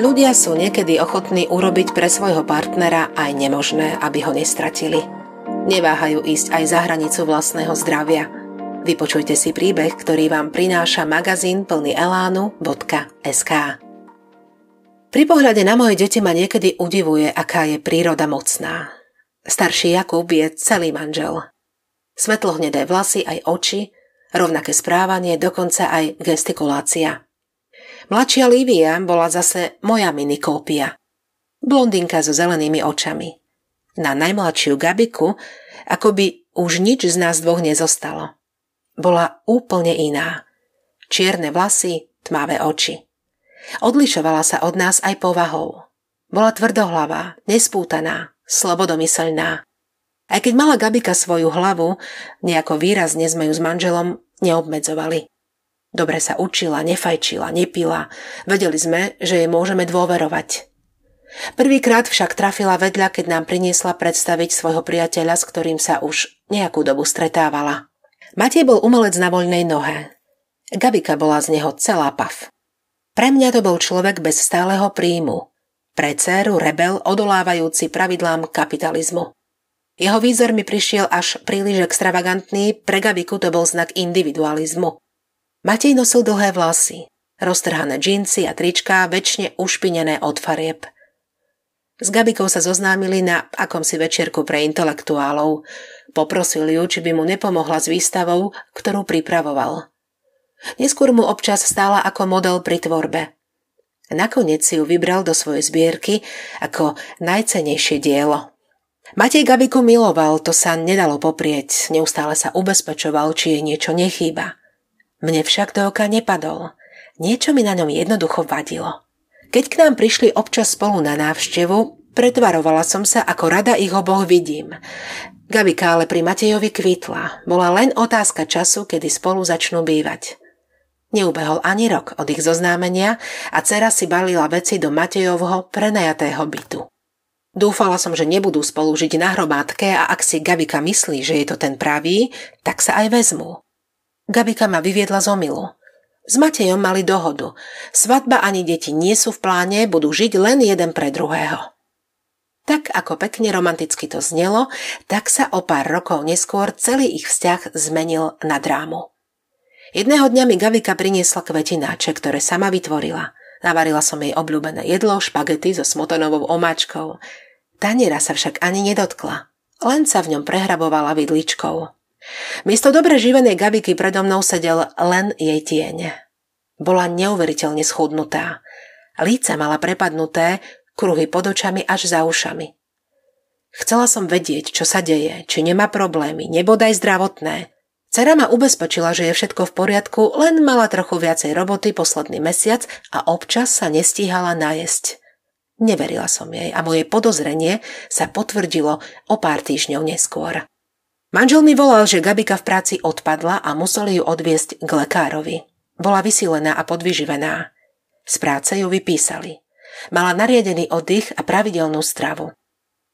Ľudia sú niekedy ochotní urobiť pre svojho partnera aj nemožné, aby ho nestratili. Neváhajú ísť aj za hranicu vlastného zdravia. Vypočujte si príbeh, ktorý vám prináša magazín plný elánu.sk. Pri pohľade na moje deti ma niekedy udivuje, aká je príroda mocná. Starší Jakub je celý manžel. Svetlohnedé vlasy aj oči, rovnaké správanie, dokonca aj gestikulácia. Mladšia Lívia bola zase moja minikópia. Blondinka so zelenými očami. Na najmladšiu Gabiku akoby už nič z nás dvoch nezostalo. Bola úplne iná. Čierne vlasy, tmavé oči. Odlišovala sa od nás aj povahou. Bola tvrdohlavá, nespútaná, slobodomyselná. Aj keď mala Gabika svoju hlavu, nejako výrazne sme ju s manželom neobmedzovali. Dobre sa učila, nefajčila, nepila. Vedeli sme, že jej môžeme dôverovať. Prvýkrát však trafila vedľa, keď nám priniesla predstaviť svojho priateľa, s ktorým sa už nejakú dobu stretávala. Matej bol umelec na voľnej nohe. Gabika bola z neho celá pav. Pre mňa to bol človek bez stáleho príjmu. Pre dceru rebel odolávajúci pravidlám kapitalizmu. Jeho výzor mi prišiel až príliš extravagantný, pre Gabiku to bol znak individualizmu. Matej nosil dlhé vlasy, roztrhané džínsy a tričká, väčšine ušpinené od farieb. S Gabikou sa zoznámili na akomsi večierku pre intelektuálov. Poprosil ju, či by mu nepomohla s výstavou, ktorú pripravoval. Neskôr mu občas stála ako model pri tvorbe. Nakoniec si ju vybral do svojej zbierky ako najcenejšie dielo. Matej Gabiku miloval, to sa nedalo poprieť, neustále sa ubezpečoval, či jej niečo nechýba. Mne však do oka nepadol. Niečo mi na ňom jednoducho vadilo. Keď k nám prišli občas spolu na návštevu, pretvarovala som sa, ako rada ich oboch vidím. Gabika ale pri Matejovi kvitla. Bola len otázka času, kedy spolu začnú bývať. Neubehol ani rok od ich zoznámenia a dcera si balila veci do Matejovho prenajatého bytu. Dúfala som, že nebudú spolu žiť na hromádke a ak si Gabika myslí, že je to ten pravý, tak sa aj vezmú. Gabika ma vyviedla z omilu. S Matejom mali dohodu. Svadba ani deti nie sú v pláne, budú žiť len jeden pre druhého. Tak ako pekne romanticky to znelo, tak sa o pár rokov neskôr celý ich vzťah zmenil na drámu. Jedného dňa mi Gavika priniesla kvetináče, ktoré sama vytvorila. Navarila som jej obľúbené jedlo, špagety so smotonovou omáčkou. Taniera sa však ani nedotkla. Len sa v ňom prehrabovala vidličkou. Miesto dobre živenej Gabiky predo mnou sedel len jej tieň. Bola neuveriteľne schudnutá. Líce mala prepadnuté, kruhy pod očami až za ušami. Chcela som vedieť, čo sa deje, či nemá problémy, nebodaj zdravotné. Cera ma ubezpečila, že je všetko v poriadku, len mala trochu viacej roboty posledný mesiac a občas sa nestíhala najesť. Neverila som jej a moje podozrenie sa potvrdilo o pár týždňov neskôr. Manžel mi volal, že Gabika v práci odpadla a museli ju odviesť k lekárovi. Bola vysílená a podvyživená. Z práce ju vypísali. Mala nariadený oddych a pravidelnú stravu.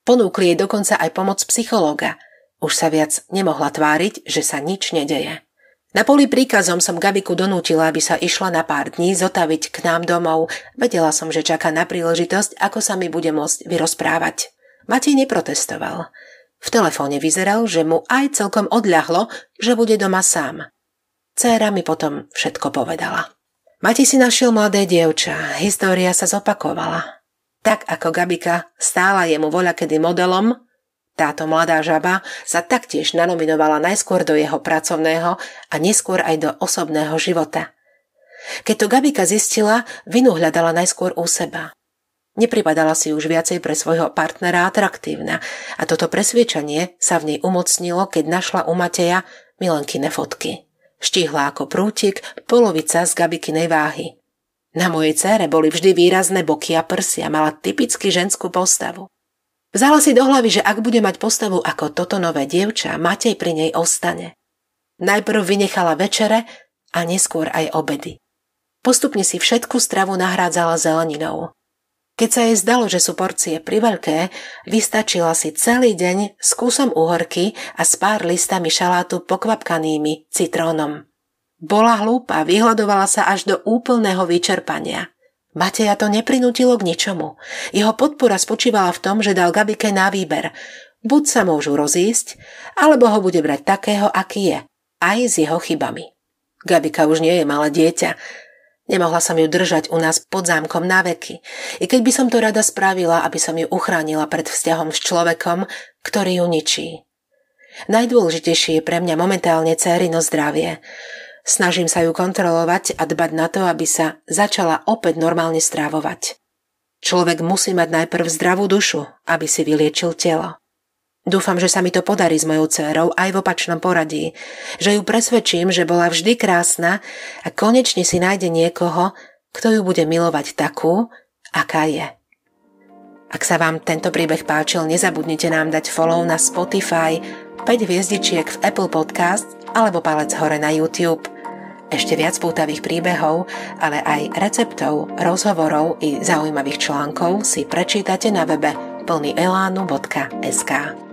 Ponúkli jej dokonca aj pomoc psychológa. Už sa viac nemohla tváriť, že sa nič nedeje. Na poli príkazom som Gabiku donútila, aby sa išla na pár dní zotaviť k nám domov. Vedela som, že čaká na príležitosť, ako sa mi bude môcť vyrozprávať. Matej neprotestoval. V telefóne vyzeral, že mu aj celkom odľahlo, že bude doma sám. Céra mi potom všetko povedala. Mati si našiel mladé dievča, história sa zopakovala. Tak ako Gabika stála jemu voľa kedy modelom, táto mladá žaba sa taktiež nanominovala najskôr do jeho pracovného a neskôr aj do osobného života. Keď to Gabika zistila, vinu hľadala najskôr u seba. Nepripadala si už viacej pre svojho partnera atraktívna a toto presviečanie sa v nej umocnilo, keď našla u Mateja Milenkine fotky. Štihla ako prútik, polovica z Gabikinej váhy. Na mojej cére boli vždy výrazné boky a prsia, mala typicky ženskú postavu. Vzala si do hlavy, že ak bude mať postavu ako toto nové dievča, Matej pri nej ostane. Najprv vynechala večere a neskôr aj obedy. Postupne si všetku stravu nahrádzala zeleninou. Keď sa jej zdalo, že sú porcie priveľké, vystačila si celý deň s kúsom uhorky a s pár listami šalátu pokvapkanými citrónom. Bola hlúpa, vyhľadovala sa až do úplného vyčerpania. Mateja to neprinútilo k ničomu. Jeho podpora spočívala v tom, že dal Gabike na výber. Buď sa môžu rozísť, alebo ho bude brať takého, aký je. Aj s jeho chybami. Gabika už nie je malé dieťa. Nemohla som ju držať u nás pod zámkom na veky. I keď by som to rada spravila, aby som ju uchránila pred vzťahom s človekom, ktorý ju ničí. Najdôležitejšie je pre mňa momentálne cérino zdravie. Snažím sa ju kontrolovať a dbať na to, aby sa začala opäť normálne strávovať. Človek musí mať najprv zdravú dušu, aby si vyliečil telo. Dúfam, že sa mi to podarí s mojou dcerou aj v opačnom poradí, že ju presvedčím, že bola vždy krásna a konečne si nájde niekoho, kto ju bude milovať takú, aká je. Ak sa vám tento príbeh páčil, nezabudnite nám dať follow na Spotify, 5 hviezdičiek v Apple Podcast alebo palec hore na YouTube – ešte viac pútavých príbehov, ale aj receptov, rozhovorov i zaujímavých článkov si prečítate na webe plnyelánu.sk.